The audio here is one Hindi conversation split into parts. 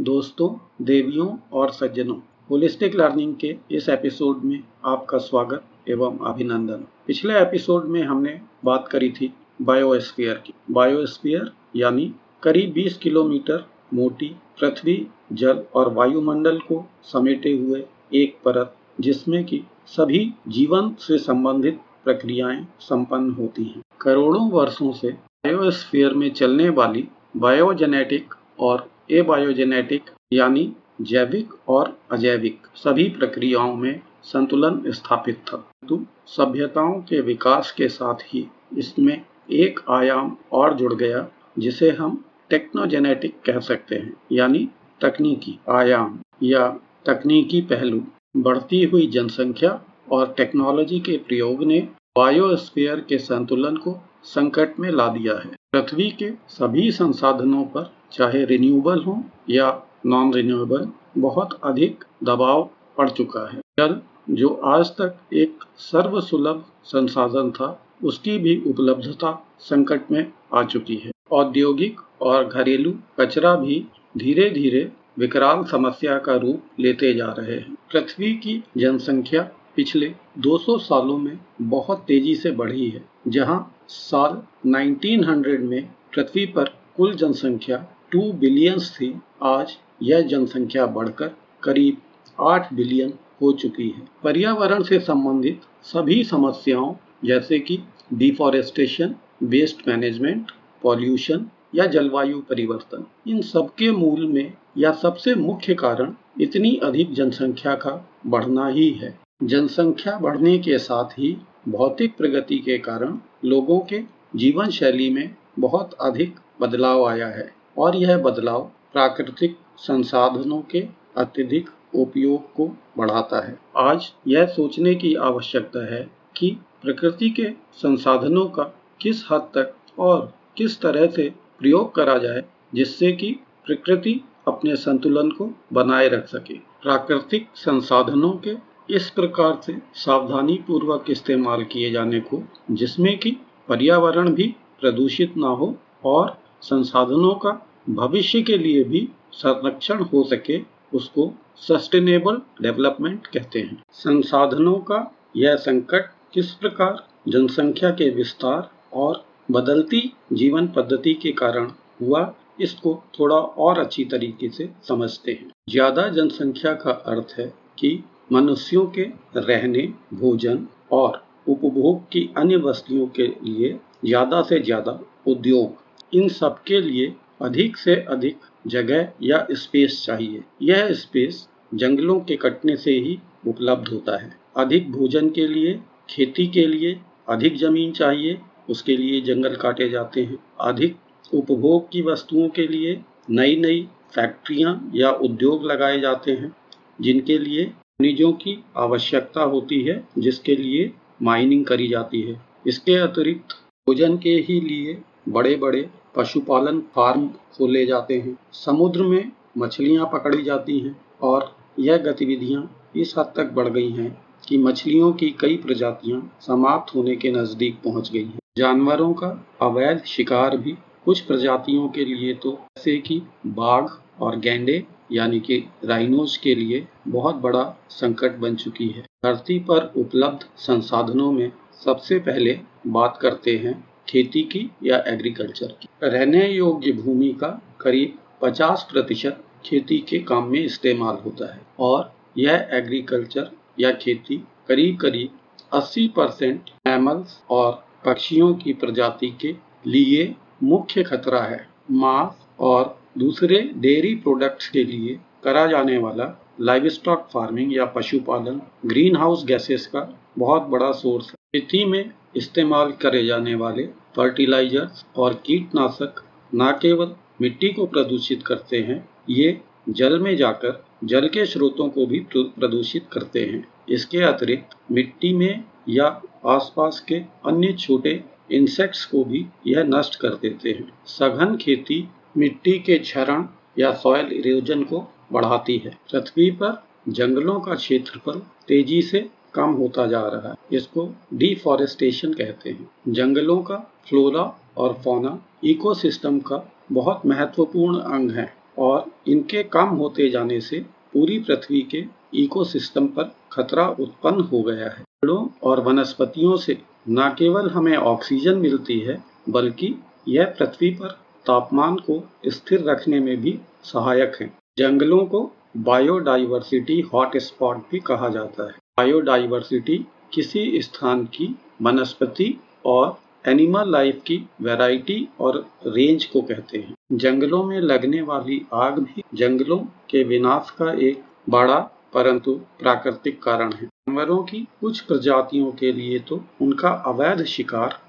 दोस्तों, देवियों और सज्जनों होलिस्टिक लर्निंग के इस एपिसोड में आपका स्वागत एवं अभिनंदन। पिछले एपिसोड में हमने बात करी थी बायोस्फीयर की। बायोस्फीयर यानी करीब 20 किलोमीटर मोटी पृथ्वी, जल और वायुमंडल को समेटे हुए एक परत, जिसमें कि सभी जीवन से संबंधित प्रक्रियाएँ संपन्न होती हैं। करोड़ों वर्षों से बायोस्फीयर में चलने वाली बायोजेनेटिक और एबायोजेनेटिक यानी जैविक और अजैविक सभी प्रक्रियाओं में संतुलन स्थापित था। तो सभ्यताओं के विकास के साथ ही इसमें एक आयाम और जुड़ गया, जिसे हम टेक्नोजेनेटिक कह सकते हैं, यानी तकनीकी आयाम या तकनीकी पहलू। बढ़ती हुई जनसंख्या और टेक्नोलॉजी के प्रयोग ने बायोस्फीयर के संतुलन को संकट में ला दिया है। पृथ्वी के सभी संसाधनों पर चाहे रिन्यूएबल हो या नॉन रिन्यूएबल बहुत अधिक दबाव पड़ चुका है। जल, जो आज तक एक सर्वसुलभ संसाधन था, उसकी भी उपलब्धता संकट में आ चुकी है। औद्योगिक और घरेलू कचरा भी धीरे धीरे विकराल समस्या का रूप लेते जा रहे हैं। पृथ्वी की जनसंख्या पिछले 200 सालों में बहुत तेज़ी से बढ़ी है, जहाँ साल 1900 में पृथ्वी पर कुल जनसंख्या 2 बिलियंस थी। आज यह जनसंख्या बढ़कर करीब आठ बिलियन हो चुकी है। पर्यावरण से संबंधित सभी समस्याओं, जैसे कि डिफॉरेस्टेशन वेस्ट मैनेजमेंट पॉल्यूशन या जलवायु परिवर्तन, इन सबके मूल में या सबसे मुख्य कारण इतनी अधिक जनसंख्या का बढ़ना ही है। जनसंख्या बढ़ने के साथ ही भौतिक प्रगति के कारण लोगों के जीवन शैली में बहुत अधिक बदलाव आया है। और यह बदलाव प्राकृतिक संसाधनों के अत्यधिक उपयोग को बढ़ाता है। आज यह सोचने की आवश्यकता है कि प्रकृति के संसाधनों का किस हद तक और किस तरह से प्रयोग करा जाए, जिससे कि प्रकृति अपने संतुलन को बनाए रख सके। प्राकृतिक संसाधनों के इस प्रकार से सावधानी पूर्वक इस्तेमाल किए जाने को, जिसमें कि पर्यावरण भी प्रदूषित ना हो और संसाधनों का भविष्य के लिए भी संरक्षण हो सके, उसको सस्टेनेबल डेवलपमेंट कहते हैं। संसाधनों का यह संकट किस प्रकार जनसंख्या के विस्तार और बदलती जीवन पद्धति के कारण हुआ, इसको थोड़ा और अच्छी तरीके से समझते हैं। ज़्यादा जनसंख्या का अर्थ है कि मनुष्यों के रहने, भोजन और उपभोग की अन्य वस्तुओं के लिए ज़्यादा से ज़्यादा उद्योग इन सब के लिए अधिक से अधिक जगह या स्पेस चाहिए। यह स्पेस जंगलों के कटने से ही उपलब्ध होता है। अधिक भोजन के लिए, खेती के लिए अधिक ज़मीन चाहिए, उसके लिए जंगल काटे जाते हैं। अधिक उपभोग की वस्तुओं के लिए नई नई फैक्ट्रियाँ या उद्योग लगाए जाते हैं, जिनके लिए खनिजों की आवश्यकता होती है, जिसके लिए माइनिंग करी जाती है। इसके अतिरिक्त भोजन के ही लिए बड़े बड़े पशुपालन फार्म खोले जाते हैं। समुद्र में मछलियाँ पकड़ी जाती हैं और यह गतिविधियाँ इस हद तक बढ़ गई हैं कि मछलियों की कई प्रजातियाँ समाप्त होने के नज़दीक पहुँच गई हैं। जानवरों का अवैध शिकार भी कुछ प्रजातियों के लिए तो जैसे कि बाघ और गैंडे, यानी कि राइनोज के लिए बहुत बड़ा संकट बन चुकी है। धरती पर उपलब्ध संसाधनों में सबसे पहले बात करते हैं खेती की या एग्रीकल्चर की। रहने योग्य भूमि का करीब 50 प्रतिशत खेती के काम में इस्तेमाल होता है और यह एग्रीकल्चर या खेती करीब करीब 80 परसेंट मैमल्स और पक्षियों की प्रजाति के लिए मुख्य खतरा है। मांस और दूसरे डेयरी प्रोडक्ट्स के लिए करा जाने वाला लाइव स्टॉक फ़ार्मिंग या पशुपालन ग्रीन हाउस गैसेस का बहुत बड़ा सोर्स है। खेती में इस्तेमाल करे जाने वाले फर्टिलाइजर्स और कीटनाशक न केवल मिट्टी को प्रदूषित करते हैं, ये जल में जाकर जल के स्रोतों को भी प्रदूषित करते हैं। इसके अतिरिक्त मिट्टी में या आसपास के अन्य छोटे इंसेक्ट्स को भी यह नष्ट कर देते हैं। सघन खेती मिट्टी के क्षरण या सॉयल इरोजन को बढ़ाती है। पृथ्वी पर जंगलों का क्षेत्रफल तेज़ी से कम होता जा रहा है। इसको डिफॉरेस्टेशन कहते हैं। जंगलों का फ्लोरा और फौना इकोसिस्टम का बहुत महत्वपूर्ण अंग है और इनके कम होते जाने से पूरी पृथ्वी के इकोसिस्टम पर खतरा उत्पन्न हो गया है। पेड़ों और वनस्पतियों से न केवल हमें ऑक्सीजन मिलती है, बल्कि यह पृथ्वी पर तापमान को स्थिर रखने में भी सहायक है। जंगलों को बायोडाइवर्सिटी हॉटस्पॉट भी कहा जाता है। बायोडाइवर्सिटी किसी स्थान की वनस्पति और एनिमल लाइफ की वैरायटी और रेंज को कहते हैं। जंगलों में लगने वाली आग भी जंगलों के विनाश का एक बड़ा परंतु प्राकृतिक कारण है। जानवरों की कुछ प्रजातियों के लिए तो उनका अवैध शिकार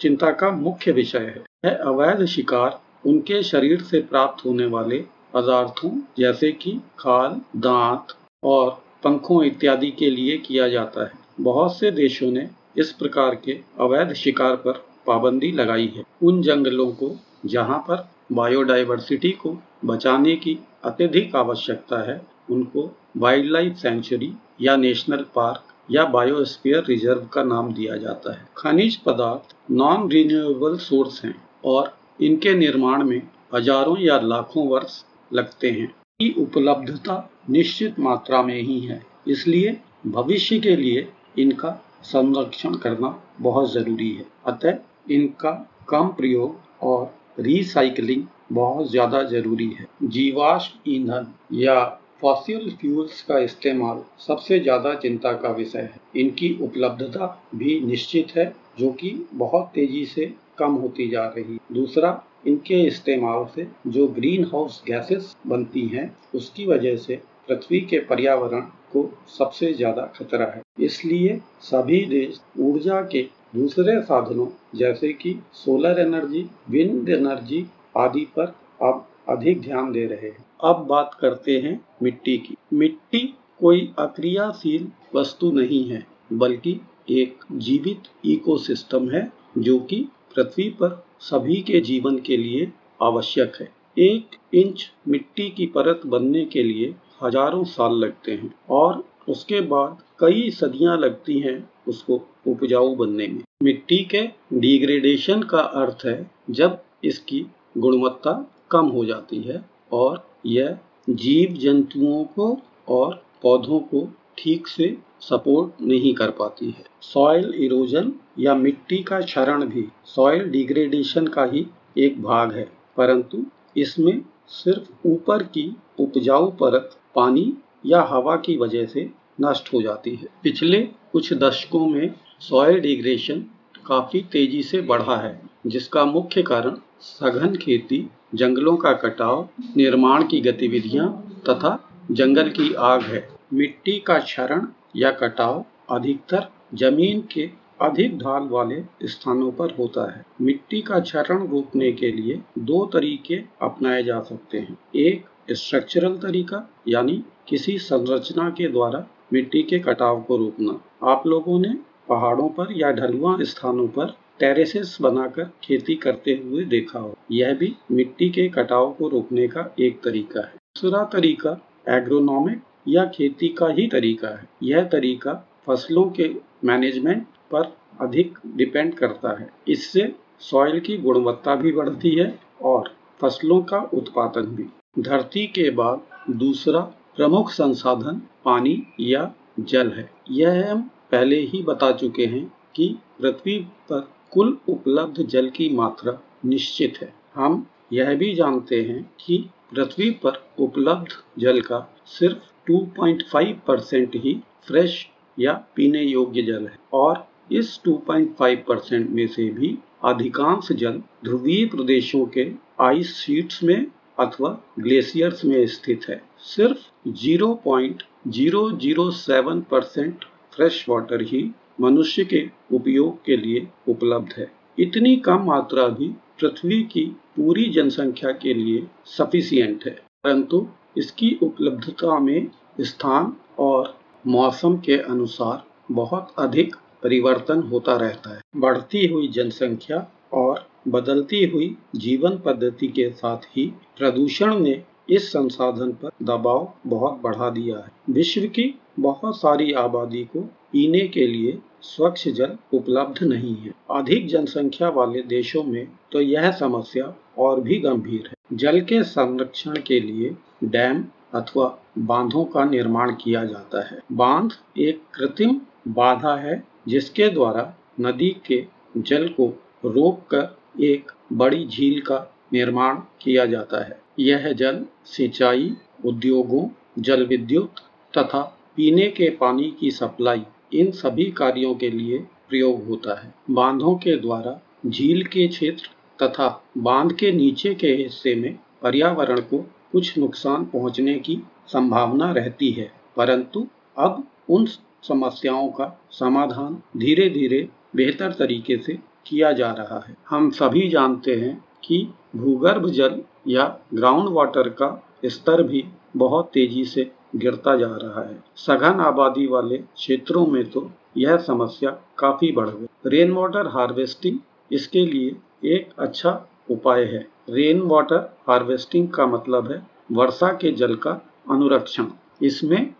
चिंता का मुख्य विषय है। यह अवैध शिकार उनके शरीर से प्राप्त होने वाले पदार्थों जैसे कि खाल, दांत और पंखों इत्यादि के लिए किया जाता है। बहुत से देशों ने इस प्रकार के अवैध शिकार पर पाबंदी लगाई है। उन जंगलों को, जहाँ पर बायोडाइवर्सिटी को बचाने की अत्यधिक आवश्यकता है, उनको वाइल्ड लाइफ सेंचुरी या नेशनल पार्क या बायोस्फीयर रिज़र्व का नाम दिया जाता है। खनिज पदार्थ नॉन रिन्यूएबल सोर्स हैं और इनके निर्माण में हज़ारों या लाखों वर्ष लगते हैं। की उपलब्धता निश्चित मात्रा में ही है। इसलिए भविष्य के लिए इनका संरक्षण करना बहुत ज़रूरी है। अतः इनका कम प्रयोग और रिसाइकलिंग बहुत ज़्यादा ज़रूरी है। जीवाश्म ईंधन या फॉसिल फ्यूल्स का इस्तेमाल सबसे ज़्यादा चिंता का विषय है। इनकी उपलब्धता भी निश्चित है, जो कि बहुत तेज़ी से कम होती जा रही दूसरा इनके इस्तेमाल से जो ग्रीन हाउस गैसेस बनती हैं, उसकी वजह से पृथ्वी के पर्यावरण को सबसे ज़्यादा खतरा है। इसलिए सभी देश ऊर्जा के दूसरे साधनों जैसे कि सोलर एनर्जी विंड एनर्जी आदि पर अब अधिक ध्यान दे रहे हैं। अब बात करते हैं मिट्टी की। मिट्टी कोई अक्रियाशील वस्तु नहीं है, बल्कि एक जीवित इकोसिस्टम है जो कि पृथ्वी पर सभी के जीवन के लिए आवश्यक है। एक इंच मिट्टी की परत बनने के लिए हज़ारों साल लगते हैं और उसके बाद कई सदियाँ लगती हैं उसको उपजाऊ बनने में। मिट्टी के डिग्रेडेशन का अर्थ है जब इसकी गुणवत्ता कम हो जाती है और यह जीव जंतुओं को और पौधों को ठीक से सपोर्ट नहीं कर पाती है। सॉइल इरोजन या मिट्टी का क्षरण भी सॉइल डिग्रेडेशन का ही एक भाग है। परंतु इसमें सिर्फ़ ऊपर की उपजाऊ परत पानी या हवा की वजह से नष्ट हो जाती है। पिछले कुछ दशकों में सॉइल डिग्रेशन काफ़ी तेज़ी से बढ़ा है, जिसका मुख्य कारण सघन खेती, जंगलों का कटाव, निर्माण की गतिविधियाँ तथा जंगल की आग है। मिट्टी का क्षरण या कटाव अधिकतर ज़मीन के अधिक ढाल वाले स्थानों पर होता है। मिट्टी का क्षरण रोकने के लिए दो तरीके अपनाए जा सकते हैं। एक स्ट्रक्चरल तरीका, यानी किसी संरचना के द्वारा मिट्टी के कटाव को रोकना। आप लोगों ने पहाड़ों पर या ढलुआ स्थानों पर टेरेसेस बनाकर खेती करते हुए देखा हो। यह भी मिट्टी के कटाव को रोकने का एक तरीका है। दूसरा तरीका एग्रोनॉमिक या खेती का ही तरीका है। यह तरीका फ़सलों के मैनेजमेंट पर अधिक डिपेंड करता है। इससे सॉइल की गुणवत्ता भी बढ़ती है और फ़सलों का उत्पादन भी। धरती के बाद दूसरा प्रमुख संसाधन पानी या जल है। यह हम पहले ही बता चुके हैं कि पृथ्वी पर कुल उपलब्ध जल की मात्रा निश्चित है। हम यह भी जानते हैं कि पृथ्वी पर उपलब्ध जल का सिर्फ़ 2.5 परसेंट ही फ्रेश या पीने योग्य जल है। और इस 2.5 परसेंट में से भी अधिकांश जल ध्रुवीय प्रदेशों के आइस शीट्स में अथवा ग्लेशियर्स में स्थित है। सिर्फ़ 0.007 परसेंट फ्रेश वाटर ही मनुष्य के उपयोग के लिए उपलब्ध है। इतनी कम मात्रा भी पृथ्वी की पूरी जनसंख्या के लिए सफिशियंट है। परंतु इसकी उपलब्धता में स्थान और मौसम के अनुसार बहुत अधिक परिवर्तन होता रहता है। बढ़ती हुई जनसंख्या और बदलती हुई जीवन पद्धति के साथ ही प्रदूषण ने इस संसाधन पर दबाव बहुत बढ़ा दिया है। विश्व की बहुत सारी आबादी को पीने के लिए स्वच्छ जल उपलब्ध नहीं है। अधिक जनसंख्या वाले देशों में तो यह समस्या और भी गंभीर है। जल के संरक्षण के लिए डैम अथवा बांधों का निर्माण किया जाता है। बाँध एक कृत्रिम बाधा है, जिसके द्वारा नदी के जल को रोककर एक बड़ी झील का निर्माण किया जाता है। यह जल सिंचाई, उद्योगों, जल विद्युत तथा पीने के पानी की सप्लाई इन सभी कार्यों के लिए प्रयोग होता है। बांधों के द्वारा झील के क्षेत्र तथा बाँध के नीचे के हिस्से में पर्यावरण को कुछ नुकसान पहुँचने की संभावना रहती है, परंतु अब उन समस्याओं का समाधान धीरे धीरे बेहतर तरीके से किया जा रहा है। हम सभी जानते हैं कि भूगर्भ जल या ग्राउंड वाटर का स्तर भी बहुत तेज़ी से गिरता जा रहा है। सघन आबादी वाले क्षेत्रों में तो यह समस्या काफ़ी बढ़ गई। रेन वाटर हार्वेस्टिंग इसके लिए एक अच्छा उपाय है। रेन वाटर हार्वेस्टिंग का मतलब है वर्षा के जल का अनुरक्षण। इसमें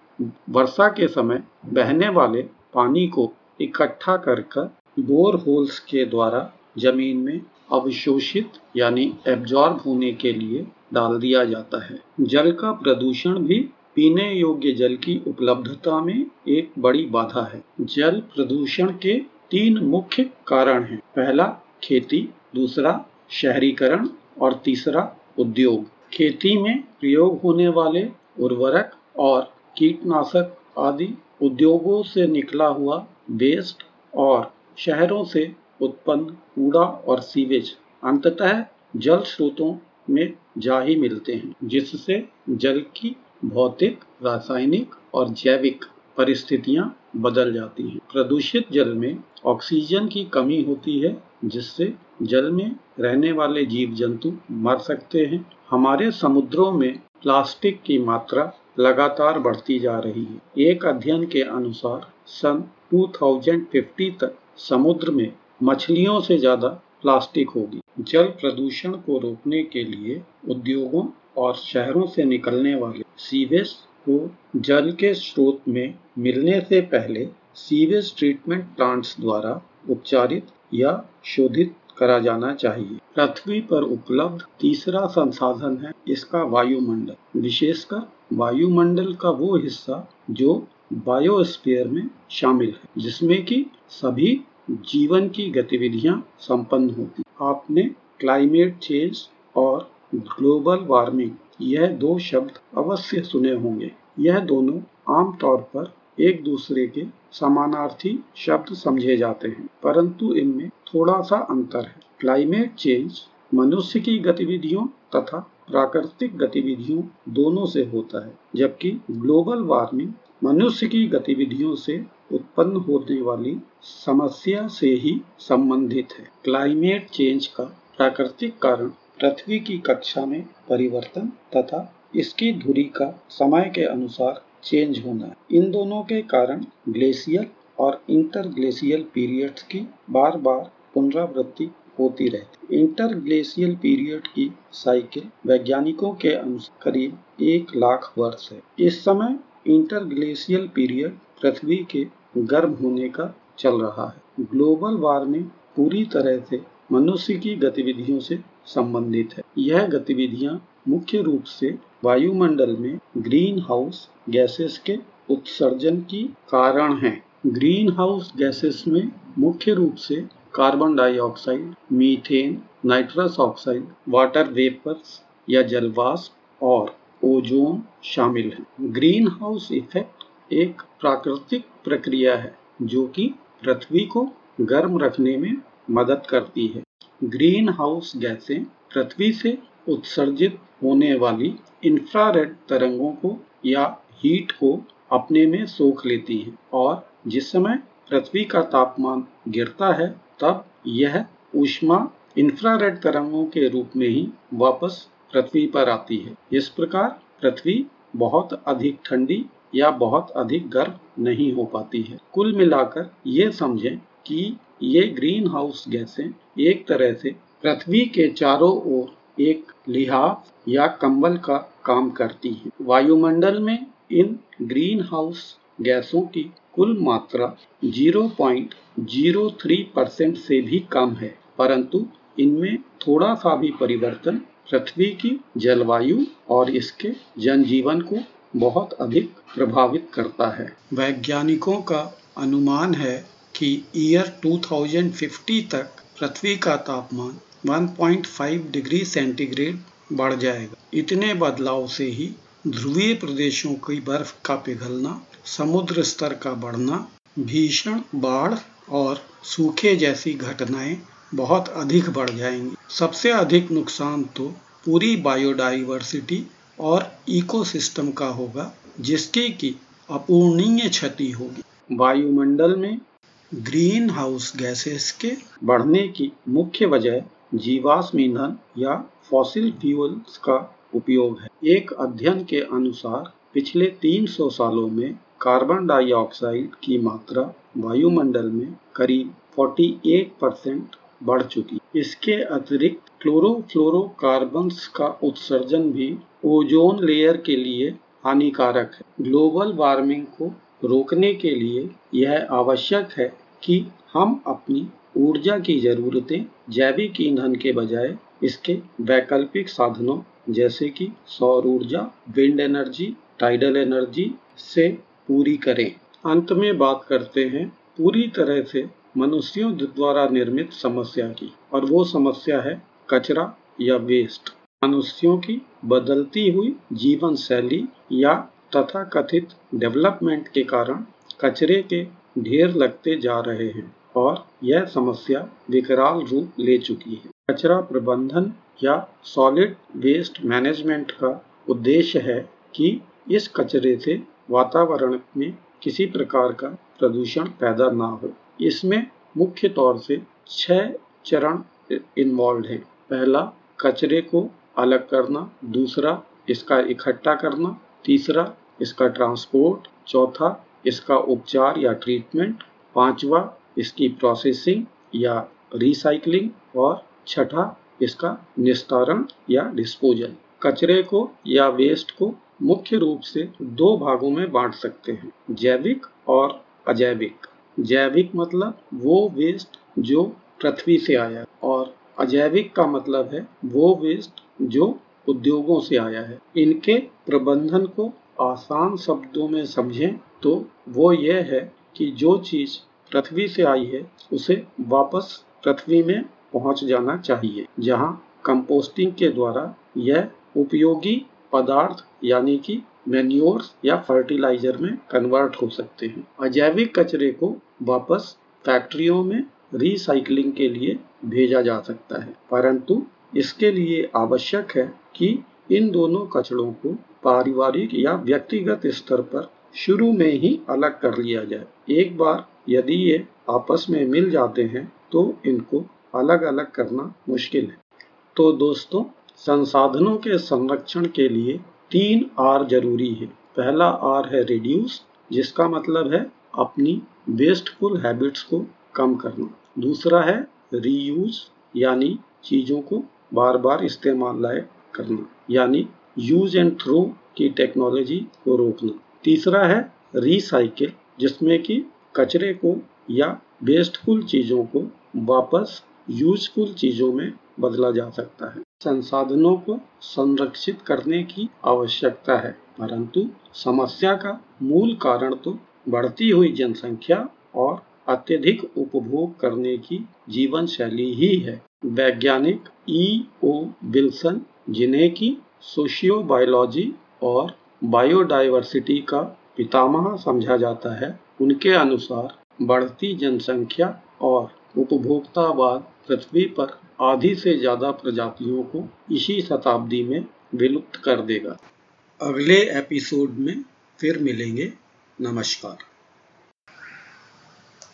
वर्षा के समय बहने वाले पानी को इकट्ठा कर कर बोर होल्स के द्वारा ज़मीन में अवशोषित यानी एब्जॉर्ब होने के लिए डाल दिया जाता है। जल का प्रदूषण भी पीने योग्य जल की उपलब्धता में एक बड़ी बाधा है। जल प्रदूषण के तीन मुख्य कारण हैं। पहला, खेती। दूसरा, शहरीकरण। और तीसरा उद्योग। खेती में प्रयोग होने वाले उर्वरक और कीटनाशक आदि उद्योगों से निकला हुआ वेस्ट और शहरों से उत्पन्न कूड़ा और सीवेज अंततः जल स्रोतों में जा ही मिलते हैं, जिससे जल की भौतिक, रासायनिक और जैविक परिस्थितियाँ बदल जाती हैं। प्रदूषित जल में ऑक्सीजन की कमी होती है, जिससे जल में रहने वाले जीव जंतु मर सकते हैं। हमारे समुद्रों में प्लास्टिक की मात्रा लगातार बढ़ती जा रही है। एक अध्ययन के अनुसार, सन 2050 तक समुद्र में मछलियों से ज़्यादा प्लास्टिक होगी। जल प्रदूषण को रोकने के लिए उद्योगों और शहरों से निकलने वाले सीवेज को जल के स्रोत में मिलने से पहले सीवेज ट्रीटमेंट प्लांट्स द्वारा उपचारित या शोधित करा जाना चाहिए। पृथ्वी पर उपलब्ध तीसरा संसाधन है इसका वायुमंडल। विशेषकर वायुमंडल का वो हिस्सा जो बायोस्फीयर में शामिल है, जिसमें कि सभी जीवन की गतिविधियाँ संपन्न होती आपने क्लाइमेट चेंज और ग्लोबल वार्मिंग यह दो शब्द अवश्य सुने होंगे। यह दोनों आमतौर पर एक दूसरे के समानार्थी शब्द समझे जाते हैं, परंतु इनमें थोड़ा सा अंतर है। क्लाइमेट चेंज मनुष्य की गतिविधियों तथा प्राकृतिक गतिविधियों दोनों से होता है, जबकि ग्लोबल वार्मिंग मनुष्य की गतिविधियों से उत्पन्न होने वाली समस्या से ही संबंधित है। क्लाइमेट चेंज का प्राकृतिक कारण पृथ्वी की कक्षा में परिवर्तन तथा इसकी धुरी का समय के अनुसार चेंज होना इन दोनों के कारण ग्लेशियर और इंटर ग्लेशियल पीरियड्स की बार बार पुनरावृत्ति होती रहती इंटर ग्लेशियल पीरियड की साइकिल वैज्ञानिकों के अनुसार करीब एक लाख वर्ष है। इस समय इंटर ग्लेशियल पीरियड पृथ्वी के गर्म होने का चल रहा है। ग्लोबल वार्मिंग पूरी तरह से मनुष्य की गतिविधियों से संबंधित है। यह गतिविधियाँ मुख्य रूप से वायुमंडल में ग्रीन हाउस गैसेस के उत्सर्जन की कारण हैं। ग्रीन हाउस गैसेस में मुख्य रूप से carbon dioxide, methane, nitrous oxide, water vapours या जलवाष्प और ओजोन शामिल है। ग्रीन हाउस इफ़ेक्ट एक प्राकृतिक प्रक्रिया है जो कि पृथ्वी को गर्म रखने में मदद करती है। ग्रीन हाउस गैसें पृथ्वी से उत्सर्जित होने वाली इंफ्रारेड तरंगों को या हीट को अपने में सोख लेती हैं और जिस समय पृथ्वी का तापमान गिरता है, तब यह ऊष्मा इंफ्रारेड तरंगों के रूप में ही वापस पृथ्वी पर आती है। इस प्रकार पृथ्वी बहुत अधिक ठंडी या बहुत अधिक गर्म नहीं हो पाती है। कुल मिलाकर ये समझें कि ये ग्रीन हाउस गैसें एक तरह से पृथ्वी के चारों ओर एक लिहाफ या कंबल का काम करती हैं। वायुमंडल में इन ग्रीन हाउस गैसों की कुल मात्रा 0.03 परसेंट से भी कम है, परंतु इनमें थोड़ा सा भी परिवर्तन पृथ्वी की जलवायु और इसके जनजीवन को बहुत अधिक प्रभावित करता है। वैज्ञानिकों का अनुमान है कि ईयर 2050 तक पृथ्वी का तापमान 1.5 डिग्री सेंटीग्रेड बढ़ जाएगा। इतने बदलाव से ही ध्रुवीय प्रदेशों की बर्फ़ का पिघलना, समुद्र स्तर का बढ़ना, भीषण बाढ़ और सूखे जैसी घटनाएँ बहुत अधिक बढ़ जाएँगी। सबसे अधिक नुकसान तो पूरी बायोडाइवर्सिटी और इकोसिस्टम का होगा, जिसकी की अपूर्णीय क्षति होगी। वायुमंडल में ग्रीन हाउस गैसेस के बढ़ने की मुख्य वजह जीवाश्म ईंधन या फॉसिल फ्यूल्स का उपयोग है। एक अध्ययन के अनुसार, पिछले 300 सालों में कार्बन डाइऑक्साइड की मात्रा वायुमंडल में करीब 48 परसेंट बढ़ चुकी। इसके अतिरिक्त क्लोरोफ्लोरोकार्बन्स का उत्सर्जन भी ओजोन लेयर के लिए हानिकारक है। ग्लोबल वार्मिंग को रोकने के लिए यह आवश्यक है कि हम अपनी ऊर्जा की जरूरतें जैविक ईंधन के बजाय इसके वैकल्पिक साधनों जैसे कि सौर ऊर्जा विंड एनर्जी टाइडल एनर्जी से पूरी करें। अंत में बात करते हैं पूरी तरह से मनुष्यों द्वारा निर्मित समस्या की, और वो समस्या है कचरा या वेस्ट मनुष्यों की बदलती हुई जीवन शैली या तथा कथित डेवलपमेंट के कारण कचरे के ढेर लगते जा रहे हैं और यह समस्या विकराल रूप ले चुकी है। कचरा प्रबंधन या सॉलिड वेस्ट मैनेजमेंट का उद्देश्य है कि इस कचरे से वातावरण में किसी प्रकार का प्रदूषण पैदा ना हो। इसमें मुख्य तौर से छह चरण इन्वॉल्व हैं। पहला, कचरे को अलग करना। दूसरा, इसका इकट्ठा करना। तीसरा, इसका ट्रांसपोर्ट चौथा, इसका उपचार या ट्रीटमेंट पांचवा, इसकी प्रोसेसिंग या रिसाइकलिंग और छठा, इसका निस्तारण या डिस्पोजल कचरे को या वेस्ट को मुख्य रूप से दो भागों में बांट सकते हैं, जैविक और अजैविक. जैविक मतलब वो वेस्ट जो पृथ्वी से आया और अजैविक का मतलब है वो वेस्ट जो उद्योगों से आया है। इनके प्रबंधन को आसान शब्दों में समझें तो वो यह है कि जो चीज़ पृथ्वी से आई है, उसे वापस पृथ्वी में पहुँच जाना चाहिए, जहाँ कंपोस्टिंग के द्वारा यह उपयोगी पदार्थ यानी कि मेन्योर्स या फर्टिलाइज़र में कन्वर्ट हो सकते हैं। अजैविक कचरे को वापस फैक्ट्रियों में रिसाइकलिंग के लिए भेजा जा सकता है, परंतु इसके लिए आवश्यक है कि इन दोनों कचड़ों को पारिवारिक या व्यक्तिगत स्तर पर शुरू में ही अलग कर लिया जाए। एक बार यदि ये आपस में मिल जाते हैं तो इनको अलग अलग करना मुश्किल है। तो दोस्तों, संसाधनों के संरक्षण के लिए तीन आर ज़रूरी है। पहला आर है रिड्यूस जिसका मतलब है अपनी वेस्टफुल हैबिट्स को कम करना। दूसरा है रीयूज यानी चीज़ों को बार बार इस्तेमाल लायक करना यानी यूज़ एंड थ्रो की टेक्नोलॉजी को रोकना। तीसरा है रिसाइकिल जिसमें कि कचरे को या वेस्टफुल चीज़ों को वापस यूजफुल चीज़ों में बदला जा सकता है। संसाधनों को संरक्षित करने की आवश्यकता है, परंतु समस्या का मूल कारण तो बढ़ती हुई जनसंख्या और अत्यधिक उपभोग करने की जीवन शैली ही है। वैज्ञानिक ई ओ विल्सन जिन्हें की सोशियो बायोलॉजी और बायोडाइवर्सिटी का पितामह समझा जाता है, उनके अनुसार बढ़ती जनसंख्या और उपभोक्तावाद पृथ्वी पर आधी से ज़्यादा प्रजातियों को इसी शताब्दी में विलुप्त कर देगा। अगले एपिसोड में फिर मिलेंगे। नमस्कार।